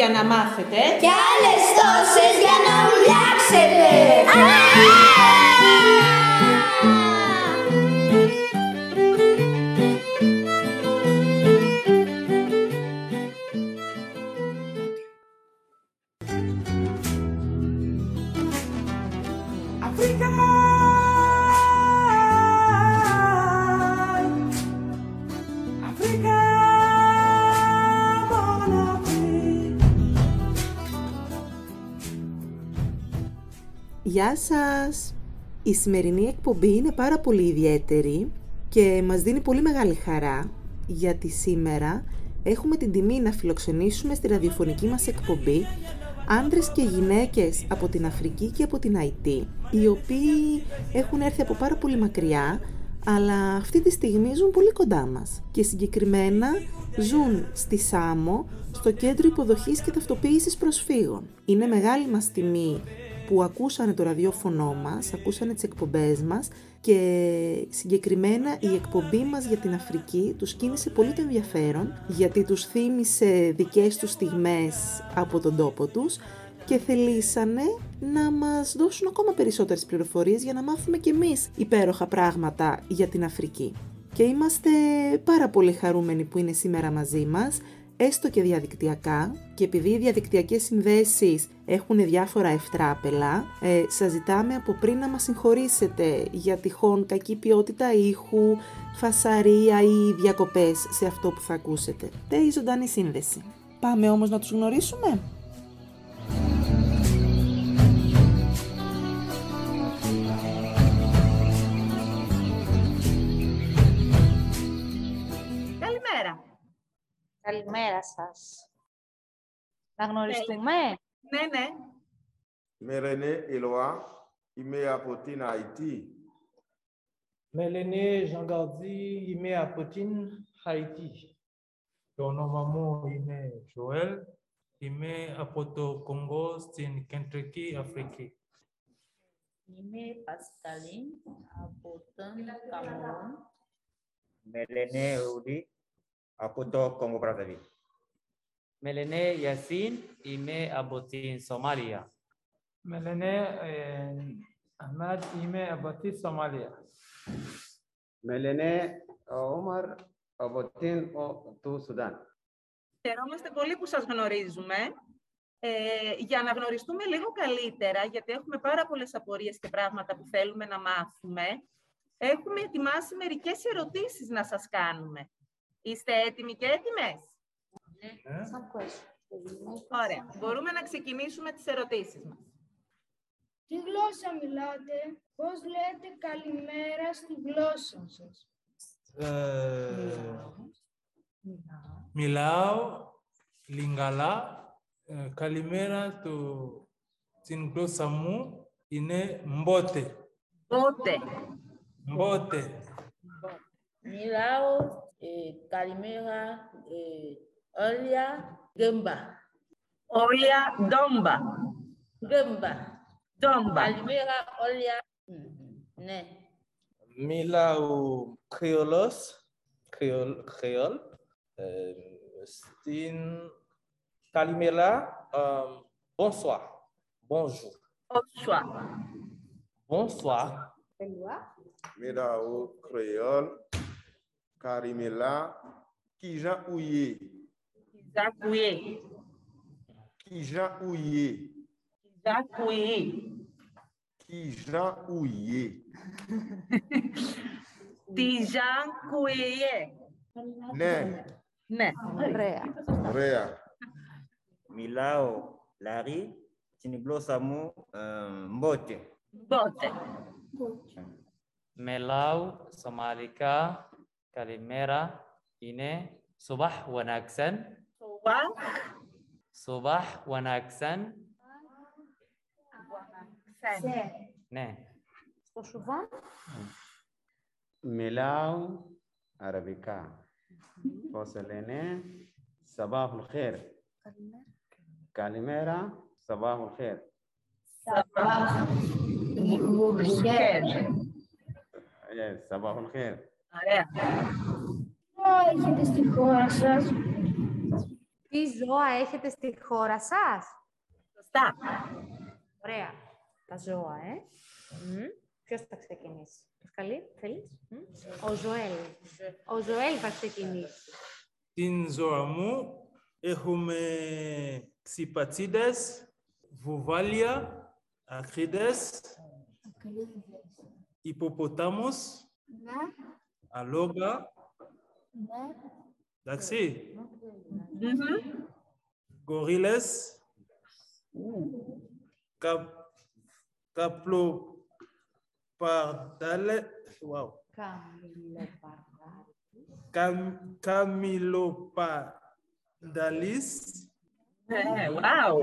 για να μάθετε. Και άλλες τόσες για να ουλιάξετε. Γεια σας! Η σημερινή εκπομπή είναι πάρα πολύ ιδιαίτερη και μας δίνει πολύ μεγάλη χαρά γιατί σήμερα έχουμε την τιμή να φιλοξενήσουμε στη ραδιοφωνική μας εκπομπή άντρες και γυναίκες από την Αφρική και από την Αϊτή οι οποίοι έχουν έρθει από πάρα πολύ μακριά αλλά αυτή τη στιγμή ζουν πολύ κοντά μας και συγκεκριμένα ζουν στη Σάμο, στο κέντρο υποδοχής και ταυτοποίησης προσφύγων. Είναι μεγάλη μας τιμή που ακούσανε το ραδιόφωνο μας, ακούσανε τις εκπομπές μας και συγκεκριμένα η εκπομπή μας για την Αφρική τους κίνησε πολύ το ενδιαφέρον γιατί τους θύμισε δικές τους στιγμές από τον τόπο τους και θελήσανε να μας δώσουν ακόμα περισσότερες πληροφορίες για να μάθουμε κι εμείς υπέροχα πράγματα για την Αφρική. Και είμαστε πάρα πολύ χαρούμενοι που είναι σήμερα μαζί μας έστω και διαδικτυακά και επειδή οι διαδικτυακές συνδέσεις έχουν διάφορα ευτράπελα, ε, σας ζητάμε από πριν να μας συγχωρήσετε για τυχόν κακή ποιότητα ήχου, φασαρία ή διακοπές σε αυτό που θα ακούσετε. Τε ζωντανή σύνδεση. Πάμε όμως να τους γνωρίσουμε. Καλημέρα σας. Να γνωριστούμε; Ναι, ναι. Merene Eloa, είμαι από την Αϊτή. Μελενέ Ζαγκαρδί, είμαι από την Χαϊτή. Το όνομα μου είναι Joel. Είμαι από το Κονγκό στην Κεντρική Αφρική. Είμαι Πασκαλίν από τον Καμερούν. Melene Udi, από το Κόγκο Μπραζαβίλ. Μελενέ Γιασίν, είμαι από την Σομάλια. Μελενέ Ahmad, είμαι από τη Σομαλία. Μελενέ Όμαρ από την ο- του Σουδάν. Χαιρόμαστε πολύ που σας γνωρίζουμε. Ε, για να γνωριστούμε λίγο καλύτερα, γιατί έχουμε πάρα πολλές απορίες και πράγματα που θέλουμε να μάθουμε, έχουμε ετοιμάσει μερικές ερωτήσεις να σας κάνουμε. Είστε έτοιμοι και έτοιμες; Ναι. Ε. Ωραία. Μπορούμε να ξεκινήσουμε τις ερωτήσεις μας. Τι γλώσσα μιλάτε, πώς λέτε καλημέρα στη γλώσσα σας; Ε, μιλάω λιγκαλά. Ε, καλημέρα του, στην γλώσσα μου είναι μπότε. Μπότε. Μπότε. Μιλάω eh, Kalimera eh, Olia Gemba. Olia Domba. Gemba. Domba. Kalimera Olia. Mm, mm, ne. Mila Creolos. Creol. Creol. Euh, Stine Kalimera. Um, Bonsoir. Bonjour. Bonsoir. Bonsoir. ou Creole. Karimela, ki jan ouye? Ki jan ouye. Ki jan ouye? Ki jan ouye. Ki jan ouye. Ti jan ouye. Ne. Ne. Rea. Rea. Milao, Lari, Tiniblo Samu, uh, eh, Mbote. Mbote. Melau, Somalika, كاليميرا إني صباح وناكسن صباح وناكسن وناكسن ملاو عربيكا فوسليني صباح الخير كاليميرا صباح الخير صباح الخير صباح الخير Ωραία. Ποιο έχετε στη χώρα σας; Τι ζώα έχετε στη χώρα σας; Σωστά. Ωραία. Τα ζώα, ε. Μμ. Ποιος θα ξεκινήσει; Ευκαλή, θέλεις; Μμ. Ο Ζωέλ. Ο Ζωέλ θα ξεκινήσει. Στην ζώα μου έχουμε ξυπατσίδες, βουβάλια, ακρίδες, υποποτάμους, Ναι, a loga. That's it. Mm -hmm. Gorillas. Cap, caplo pardale. Wow. Cam, Camilopardalis. Hey, wow.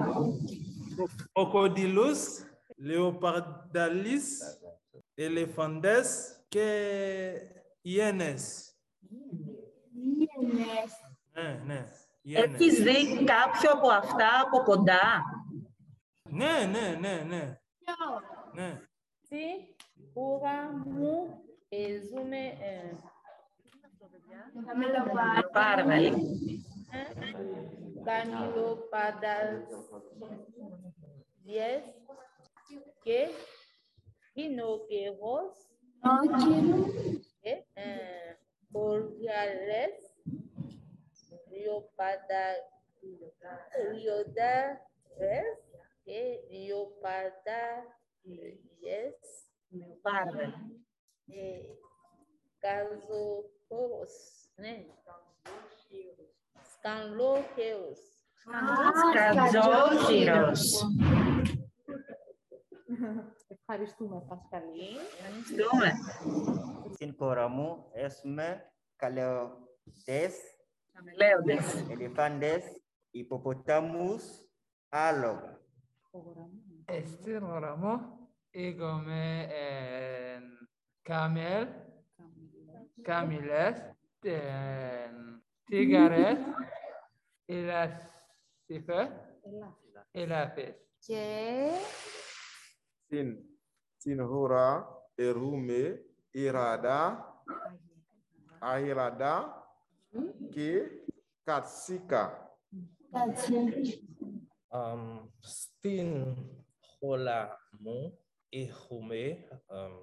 Crocodilus. Leopardalis. Elephantes. Que ιένες. Ιένες. Ναι, ναι, ιένες. Έχεις δει κάποιο από αυτά από κοντά; Ναι, ναι, ναι, ναι, Ποιο; ναι. Στη χώρα μου ε, ζούμε ε, Πάρβαλη. καμιλοπανταλιές και É, é, Borgares, Rio Pada, Rio da Res, Rio Pada, Yes, Parda. É, Caso Cobos, né? Escanloqueos. Ah, Escanloqueos. Ευχαριστούμε, Πασκαλή. Ευχαριστούμε. Στην χώρα μου έχουμε καλαιοτές, Καμελέοντες. ελεφάντες, υποποτάμους, άλογα. Στην ώρα μου έχουμε ε, κάμελ, κάμιλες, ε, τίγαρες, ελάσιφες, ελάφες. Και Sin, sin hura, erume, irada, ahirada, ke, katsika. Um, στην χώρα μου έχουμε um,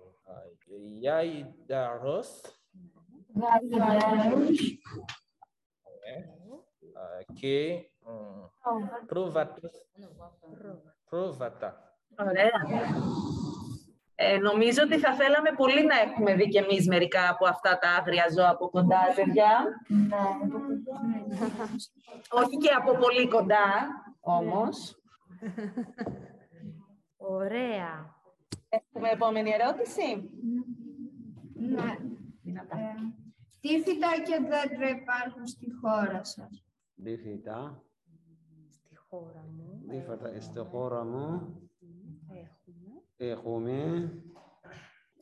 γιαϊδαρός ε, και um, πρόβατος, πρόβατα. Ωραία. Ε, νομίζω ότι θα θέλαμε πολύ να έχουμε δει και εμείς μερικά από αυτά τα άγρια ζώα από κοντά, παιδιά. Όχι και από πολύ κοντά, όμως. Ωραία. Έχουμε επόμενη ερώτηση. Ναι. Ε, τι φυτά και δέντρα υπάρχουν στη χώρα σας; Δίφυτα, Στη χώρα μου δίφυτα στη χώρα μου έχουμε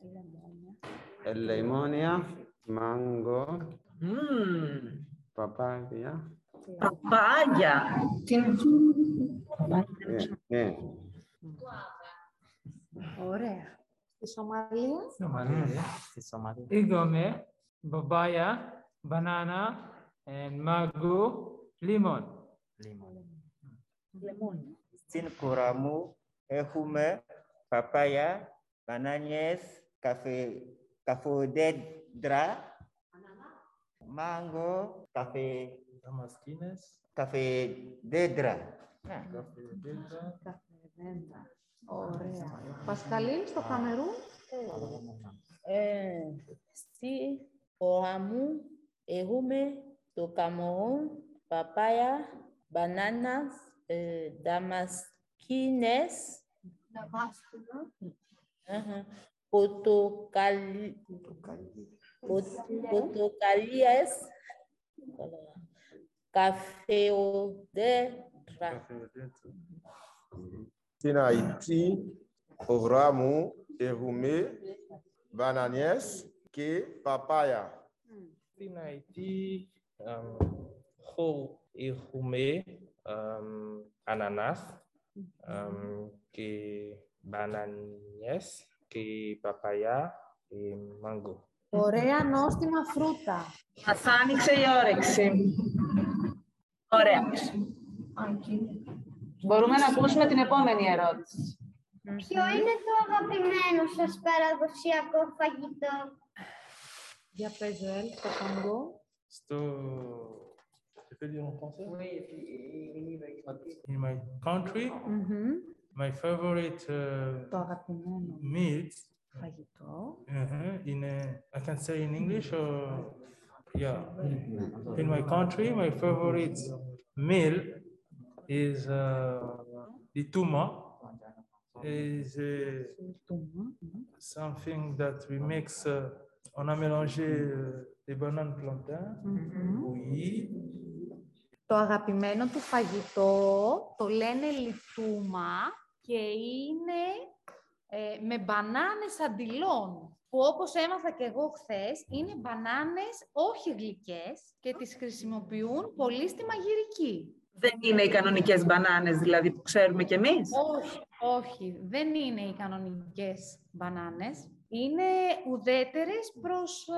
έχουμε λεμόνια, λεμόνια, μάγκο, Μμμ, παπάγια. παπάγια. Ναι, ναι. Ωραία. Στη Σομαλία Σομαλία. Στη Σομαλία. Έχουμε μπαμπάια, banana, and mango, lemon. Λεμόνια. Στην χώρα μου έχουμε παπaya, μπανάνιες, καφε, καφοδέντρα, μάγκο, καφε, Δαμασκίνες, καφεδέντρα. Καφεδέντρα. Ωραία. Πασκαλή, στο Καμερούν. Ε, στη χώρα μου έχουμε το καμορούν, παπάια, μπανάνας, ε, δαμασκίνες, Αχα. Πορτοκαλί... πορ- Πορτοκαλίες, καφεοδέντρα. Στην Haïti, hura μου έχουμε bananies και papaya. Στην Haiti um, ho έχουμε um, ananas um, και μπανάνιες και παπaya y mango. Ωραία νόστιμα φρούτα. Μας άνοιξε η όρεξη. Ωραία. Μπορούμε να ακούσουμε την επόμενη ερώτηση. Ποιο είναι το αγαπημένο σας παραδοσιακό φαγητό; Για πες, Ζωέλ, το Κονγκό. Στο... In my country, my favorite uh, meat. Uh-huh, in a, I can say in English or yeah. In my country, my favorite meal is uh, the tuma. Is uh, something that we mix. Uh, on a mélangé des bananes plantains. Mm Το αγαπημένο του φαγητό το λένε λιτούμα και είναι ε, με μπανάνες αντιλών, που όπως έμαθα και εγώ χθες, είναι μπανάνες όχι γλυκές και τις χρησιμοποιούν πολύ στη μαγειρική. Δεν είναι οι κανονικές μπανάνες, δηλαδή, που ξέρουμε κι εμείς; Όχι, όχι, δεν είναι οι κανονικές μπανάνες. Είναι ουδέτερες προς ε,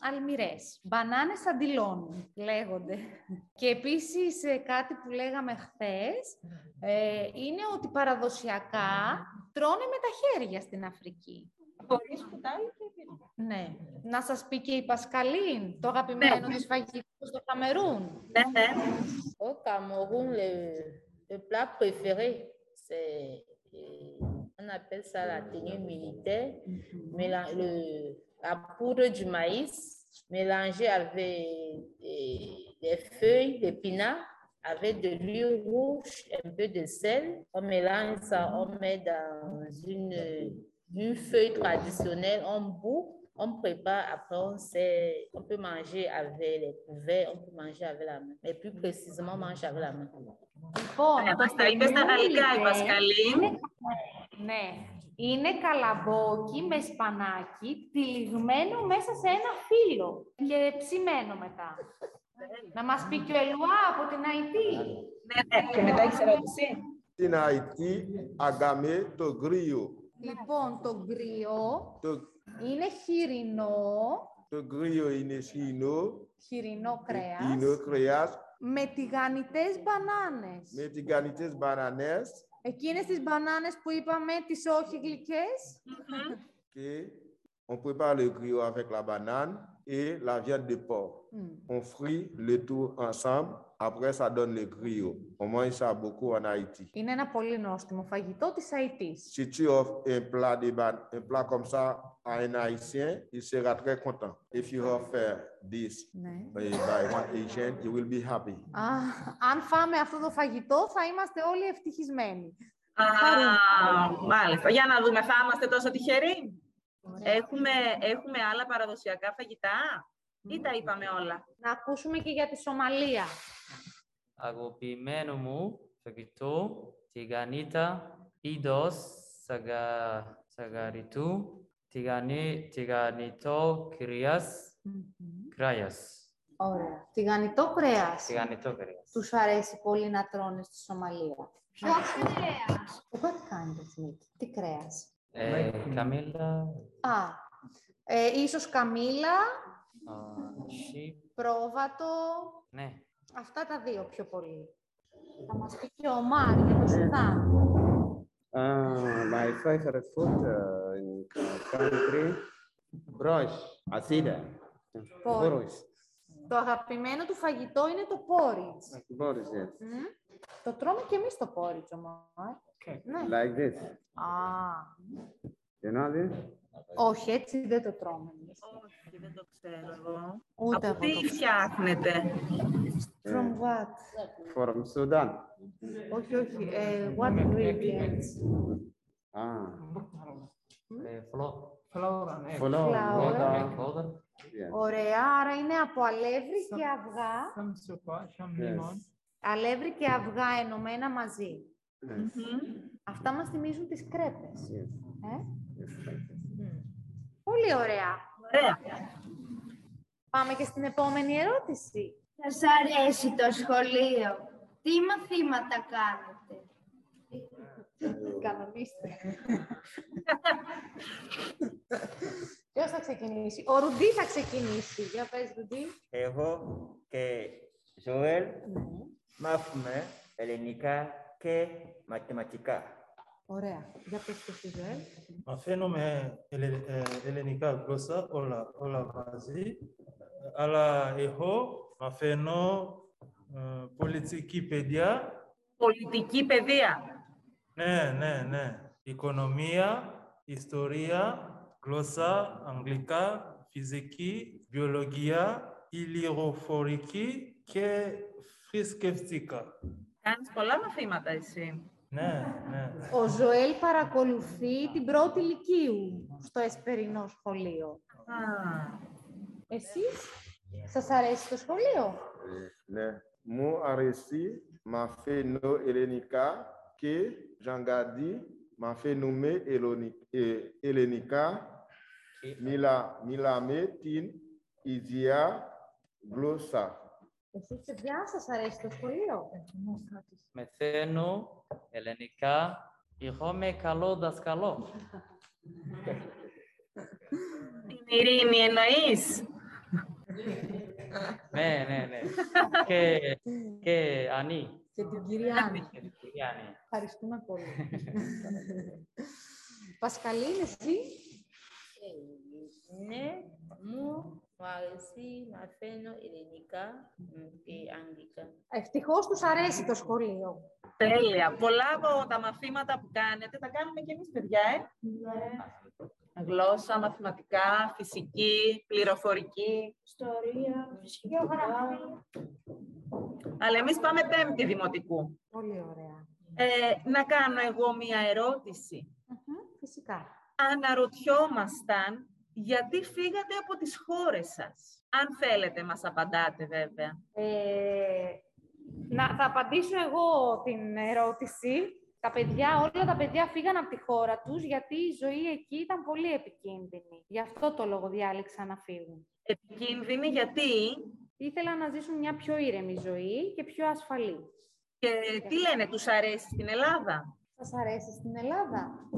αλμυρές. Μπανάνες αντιλών λέγονται. Και επίσης ε, κάτι που λέγαμε χθες ε, είναι ότι παραδοσιακά τρώνε με τα χέρια στην Αφρική. Χωρίς κουτάλι και πύργο. Ναι. Να σας πει και η Πασκαλίν, το αγαπημένο της φαγητού στο Καμερούν. Ναι, ναι. Au Cameroun, le, le plat préféré, c'est, euh, on appelle ça la tenue militaire, mhm. mais la, le, la poudre du maïs mélangée avec des, des feuilles d'épinards, avec de l'huile rouge, un peu de sel. On mélange ça, on met dans une, une feuille traditionnelle, on boue on prépare, après on sait, on peut manger avec les couverts, on peut manger avec la main, mais plus précisément, on mange avec la main. Τενούλι, γαλλικά η ε, Πασκαλίν. Ναι. Είναι καλαμπόκι με σπανάκι τυλιγμένο μέσα σε ένα φύλλο και ψημένο μετά. Να μας πει και ο Ελουά από την Αϊτή. Ναι, ναι. Και μετά έχεις ερώτηση. Στην Haïti, agame το γκρίο. Λοιπόν, το γκριό Το, είναι χοιρινό, το γκρίο είναι σινό, χοιρινό κρέας, είναι κρέας, με τηγανιτές μπανάνες. με τηγανιτές μπανανές Εκείνες τις μπανάνες που είπαμε, τις όχι γλυκές. και on prépare le griot avec la banane et la viande de porc. On frit le tout ensemble. Après, ça donne le griot. On mange ça beaucoup en Haïti. Είναι ένα πολύ νόστιμο φαγητό της Αϊτής. Si tu offres un plat, de ban- un plat comme ça à un Haïtien, il sera très content. If you offer this Ναι. by, by one Asian, he will be happy. Α, αν φάμε αυτό το φαγητό, θα είμαστε όλοι ευτυχισμένοι. Α, μάλιστα. Για να δούμε, θα είμαστε τόσο τυχεροί; Έχουμε, έχουμε άλλα παραδοσιακά φαγητά; Ή τα είπαμε όλα; Να ακούσουμε και για τη Σομαλία. Αγαπημένο μου φαγητό, τηγανίτα, είδος σαγα, σαγαριτού, τηγανί, τηγανιτό κρέας, κρέας. Ωραία. Τηγανιτό κρέας. Τηγανιτό κρέας. Τους αρέσει πολύ να τρώνε στη Σομαλία. Ποιος κρέας; What kind of meat? Τι κρέας; Ε, καμίλα, Α, ε, ίσως καμίλα, α, sheep, πρόβατο, ναι. αυτά τα δύο πιο πολύ. Θα μας πει και ο Μάρ για το Σουδάν. Uh, my favorite food uh, in country, brush, asida, Porridge. boros, Το αγαπημένο του φαγητό είναι το πόριτς. boros, yes. Μμ. Το τρώμε και εμείς το πόριτς, ο Μάρ. Ναι. Like this. Α, You know this? όχι, έτσι δεν το τρώμε εμείς. Όχι, δεν το ξέρω εγώ. Ούτε Από εγώ το τι ξέρω. φτιάχνετε; From what? From Sudan. Όχι, όχι. ε, what ingredients? Ah, Ε, φλό, Flour and egg. flour, Flour. water. φόδα. Yes. Ωραία, άρα είναι από αλεύρι και αυγά. Some sugar, some Yes. lemon. Αλεύρι και αυγά ενωμένα μαζί. Yes. Αυτά μας θυμίζουν τις κρέπες. Yes. Ε? Yes, like this. Πολύ ωραία. Ωραία. Πάμε και στην επόμενη ερώτηση. Σας αρέσει το σχολείο. Τι μαθήματα κάνετε. Κανονίστε. Ξεκινήσει. Ο Ρουντί θα ξεκινήσει. Για πες, Ρουντί. Εγώ και Ζωέλ μάθουμε ελληνικά και μαθηματικά. Ωραία. Για πες το εσύ, Ζωέλ. Μαθαίνουμε ελε- ε, ελληνικά γλώσσα όλα, όλα μαζί, αλλά εγώ μαθαίνω ε, πολιτική παιδεία. Πολιτική παιδεία. Ναι, ναι, ναι. Οικονομία, ιστορία, γλώσσα, αγγλικά, φυσική, βιολογία, ηλιοφορική και θρησκευτικά. Κάνεις πολλά μαθήματα εσύ. Ναι, ναι. Ο Ζωέλ παρακολουθεί την πρώτη ηλικίου στο Εσπερινό σχολείο. Α, Εσείς, σας αρέσει το σχολείο; Ναι. Μου αρέσει, m'a fait no Elenica και Jean Gadi m'a fait nommer Eloni- ε, Elenica Μιλά, μιλάμε την ίδια γλώσσα. Εσείς, παιδιά, σας αρέσει το σχολείο; Μεθαίνω ελληνικά. Εγώ είμαι καλό δασκαλό. την ειρήνη εννοείς; Ναι, ναι, ναι. Και, και Ανή. Και την κυρία Άννη. Και την κυρία Ανή. Ευχαριστούμε πολύ. Πασκαλίν, εσύ; Ναι, μου αρέσει να φαίνω ελληνικά και αγγλικά. Ευτυχώς τους αρέσει το σχολείο. Τέλεια. Πολλά από τα μαθήματα που κάνετε τα κάνουμε και εμείς, παιδιά, ε. Γλώσσα, μαθηματικά, φυσική, πληροφορική. Ιστορία, Γεωγραφία. Αλλά εμείς πάμε πέμπτη δημοτικού. Πολύ ωραία. Ε, να κάνω εγώ μία ερώτηση. Μμμ, Φυσικά. Αναρωτιόμασταν γιατί φύγατε από τις χώρες σας. Αν θέλετε, μας απαντάτε βέβαια. Ε, να, θα απαντήσω εγώ την ερώτηση. Τα παιδιά, όλα τα παιδιά φύγαν από τη χώρα τους γιατί η ζωή εκεί ήταν πολύ επικίνδυνη. Γι' αυτό το λόγο διάλεξαν να φύγουν. Επικίνδυνη γιατί; Ήθελαν να ζήσουν μια πιο ήρεμη ζωή και πιο ασφαλή. και τι λένε, τους αρέσει στην Ελλάδα; Σας αρέσει στην Ελλάδα;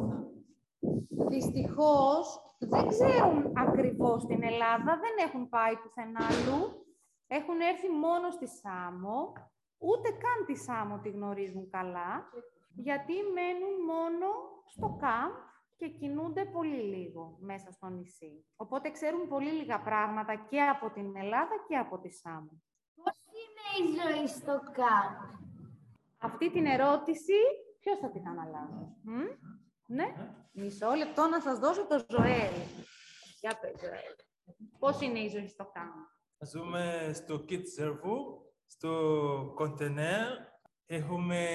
Δυστυχώς δεν ξέρουν ακριβώς την Ελλάδα, δεν έχουν πάει πουθενά αλλού. Έχουν έρθει μόνο στη Σάμο, ούτε καν τη Σάμο τη γνωρίζουν καλά, γιατί μένουν μόνο στο κάμπ και κινούνται πολύ λίγο μέσα στο νησί. Οπότε ξέρουν πολύ λίγα πράγματα και από την Ελλάδα και από τη Σάμο. Πώς είναι η ζωή στο κάμπ. Αυτή την ερώτηση ποιος θα την αναλάβει. Μμ; Ναι, μισό λεπτό να σας δώσω το Ζωέλ. Για πες, Ζωέλ. Πώς είναι η ζωή στο κάμπ. Ζούμε στο Kids Servo, στο κοντενέρ. Έχουμε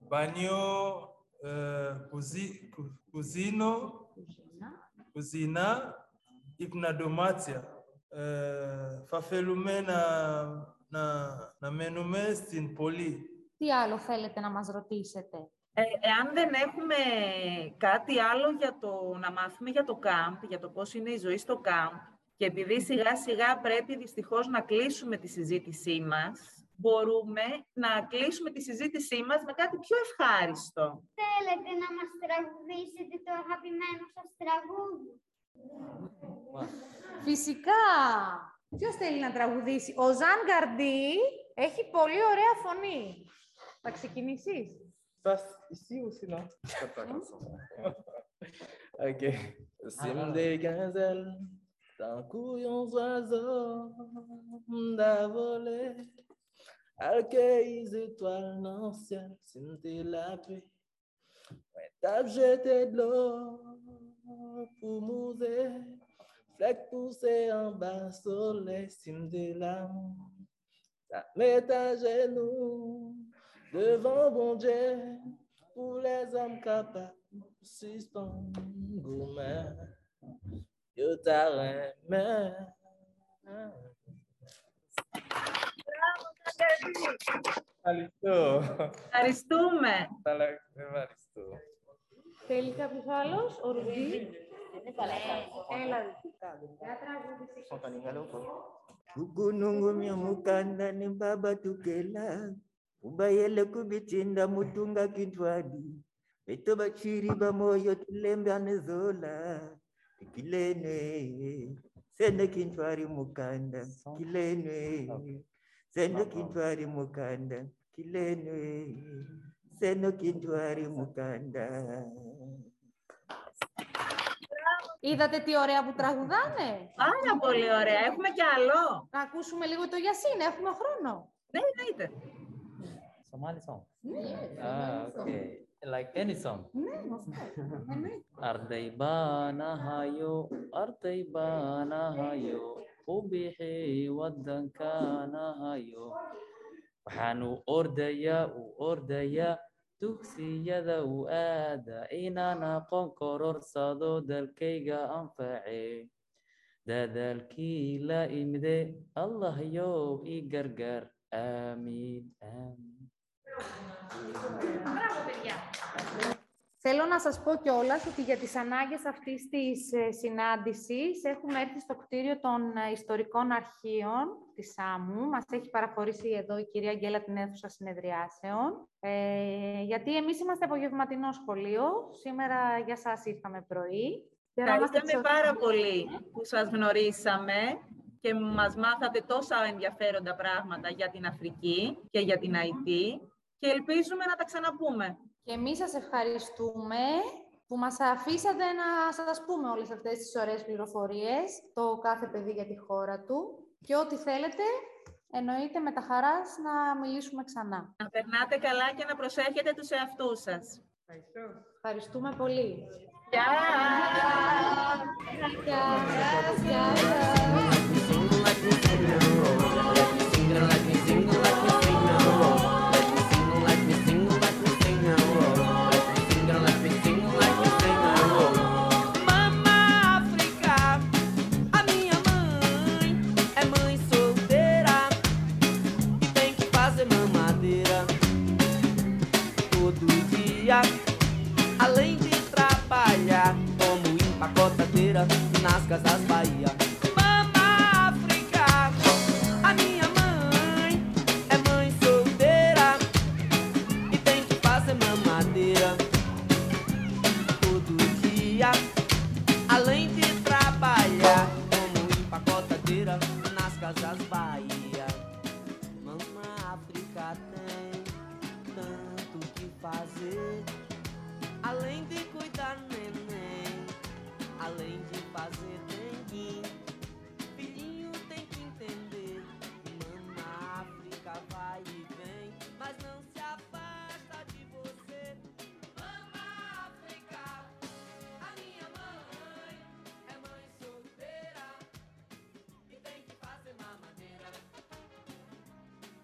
μπάνιο, ε, κουζί, κου- κουζίνο, κουζίνα, υπναδωμάτια. Ε, θα θέλουμε να, να, να μένουμε στην πόλη. Τι άλλο θέλετε να μας ρωτήσετε; Ε, εάν δεν έχουμε κάτι άλλο για το, να μάθουμε για το κάμπ, για το πώς είναι η ζωή στο κάμπ, και επειδή σιγά σιγά πρέπει δυστυχώς να κλείσουμε τη συζήτησή μας, μπορούμε να κλείσουμε τη συζήτησή μας με κάτι πιο ευχάριστο. Θέλετε να μας τραγουδήσετε το αγαπημένο σας τραγούδι; Φυσικά. Ποιος θέλει να τραγουδήσει; Ο Ζαν Γκαρντί έχει πολύ ωραία φωνή. Θα ξεκινήσεις. Passe ici ou sinon? Ok. Cime des gazelles, d'un couillon oiseaux d'avoler, accueillis étoiles dans le ciel, cime de la pluie. Ouais, t'as jeté de l'eau pour mourir, flec poussé en bas, soleil, cime de l'amour. Ça met à genoux Δεν θα μπω σε όλε τι χώρε που έχουν καταφέρει να μάθουν. Ευχαριστώ. Ευχαριστούμε. Θέλεις κάποιος άλλος; Να μάθουν. Κούκου, δεν είναι μόνο μου. Κούκου, δεν είναι μόνο μου. Κούκου, δεν είναι μόνο μου. Κούκου, δεν είναι μόνο μου. Κούκου, δεν είναι μόνο μου. Κούκου, δεν είναι μόνο μου. Κούκου, δεν είναι μόνο μου. Κούκου, δεν είναι μόνο μου. Κούκου, δεν είναι μόνο μου. Κούκου, δεν είναι μόνο μου. Κούκου, δεν είναι μόνο μου. Κούκου, δεν είναι μόνο μου. Κούκου, δεν είναι μόνο μου. Κούκου, δεν είναι μόνο μου. Κούκου, δεν είναι μόνο μου. Κούκου, δεν είναι μόνο ubayele kubichinda mutunga kitwadi beto bachiri bamoyo tulembe anezola kilene sene kintwari mukanda kilene sene kintwari mukanda kilene sene kintwari mukanda Είδατε τι ωραία που τραγουδάνε. Πάρα πολύ ωραία. Έχουμε κι άλλο. Να ακούσουμε λίγο το Γιασίν. Έχουμε χρόνο. Ναι, εννοείται. Ah, Somali song? Yes. Ah, okay. Like any song? No, Ardaibana hayo, Ardaibana hayo, Ubihi wadankana hayo. Waxaan u ordayaa, u yada dugsiyada u aada, inaan aqoon kororsado dalkayga anfacay. dadaalkii la imde allah yow i gargaar amit am. Θέλω να σας πω κιόλας ότι για τις ανάγκες αυτής της ε, συνάντησης έχουμε έρθει στο κτίριο των ε, ιστορικών αρχείων της ΣΑΜΟΥ. Μας έχει παραχωρήσει εδώ η κυρία Αγγέλα την αίθουσα συνεδριάσεων. Ε, γιατί εμείς είμαστε απογευματινό σχολείο. Σήμερα για σας ήρθαμε πρωί. Ευχαριστούμε πάρα πολύ που σας γνωρίσαμε και μας μάθατε τόσα ενδιαφέροντα πράγματα για την Αφρική και για την ΑΙΤ και ελπίζουμε να τα ξαναπούμε. Και εμείς σας ευχαριστούμε που μας αφήσατε να σας πούμε όλες αυτές τις ωραίες πληροφορίες, το κάθε παιδί για τη χώρα του και ό,τι θέλετε, εννοείται με τα χαράς να μιλήσουμε ξανά. Να περνάτε καλά και να προσέχετε τους εαυτούς σας. Ευχαριστούμε πολύ. Γεια! Γεια σας. músicas das Bahias.